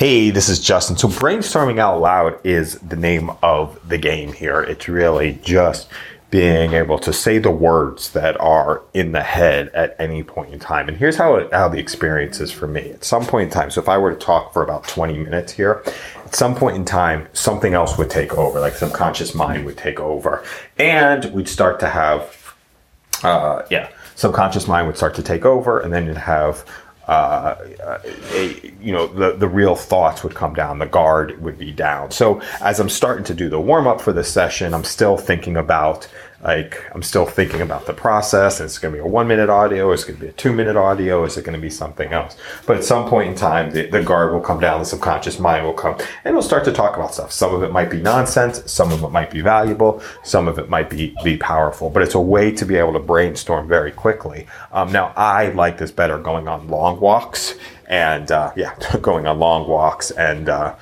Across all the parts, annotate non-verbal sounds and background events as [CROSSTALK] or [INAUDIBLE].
Hey, this is Justin. So, brainstorming out loud is the name of the game here. It's really just being able to say the words that are in the head at any point in time. And here's how, it, how the experience is for me. At some point in time, so if I were to talk for about 20 minutes here, at some point in time, something else would take over, like subconscious mind would take over. And we'd start to have, uh, yeah, subconscious mind would start to take over, and then you'd have uh, a, you know, the, the real thoughts would come down, the guard would be down. So as I'm starting to do the warm up for this session, I'm still thinking about like I'm still thinking about the process. It's going to be a one minute audio. It's going to be a two minute audio. Is it going to be something else? But at some point in time, the, the guard will come down. The subconscious mind will come and we'll start to talk about stuff. Some of it might be nonsense. Some of it might be valuable. Some of it might be, be powerful, but it's a way to be able to brainstorm very quickly. Um, now I like this better going on long walks and, uh, yeah, [LAUGHS] going on long walks and, uh,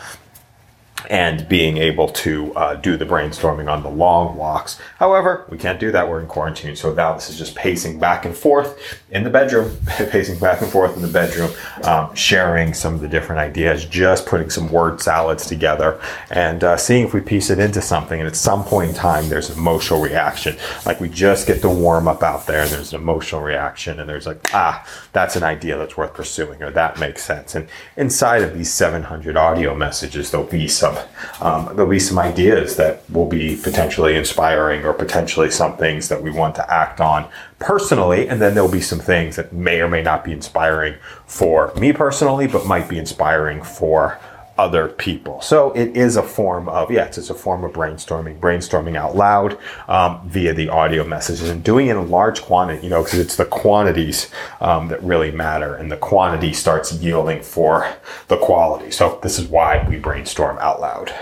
and being able to uh, do the brainstorming on the long walks. However, we can't do that. We're in quarantine. So now this is just pacing back and forth in the bedroom, [LAUGHS] pacing back and forth in the bedroom, um, sharing some of the different ideas, just putting some word salads together and uh, seeing if we piece it into something. And at some point in time, there's an emotional reaction. Like we just get the warm up out there and there's an emotional reaction and there's like, ah, that's an idea that's worth pursuing or that makes sense. And inside of these 700 audio messages, there'll be some um, there'll be some ideas that will be potentially inspiring or potentially some things that we want to act on personally and then there'll be some things that may or may not be inspiring for me personally but might be inspiring for other people. So it is a form of, yes, it's a form of brainstorming, brainstorming out loud um, via the audio messages and doing it in large quantity, you know, because it's the quantities um, that really matter and the quantity starts yielding for the quality. So this is why we brainstorm out loud.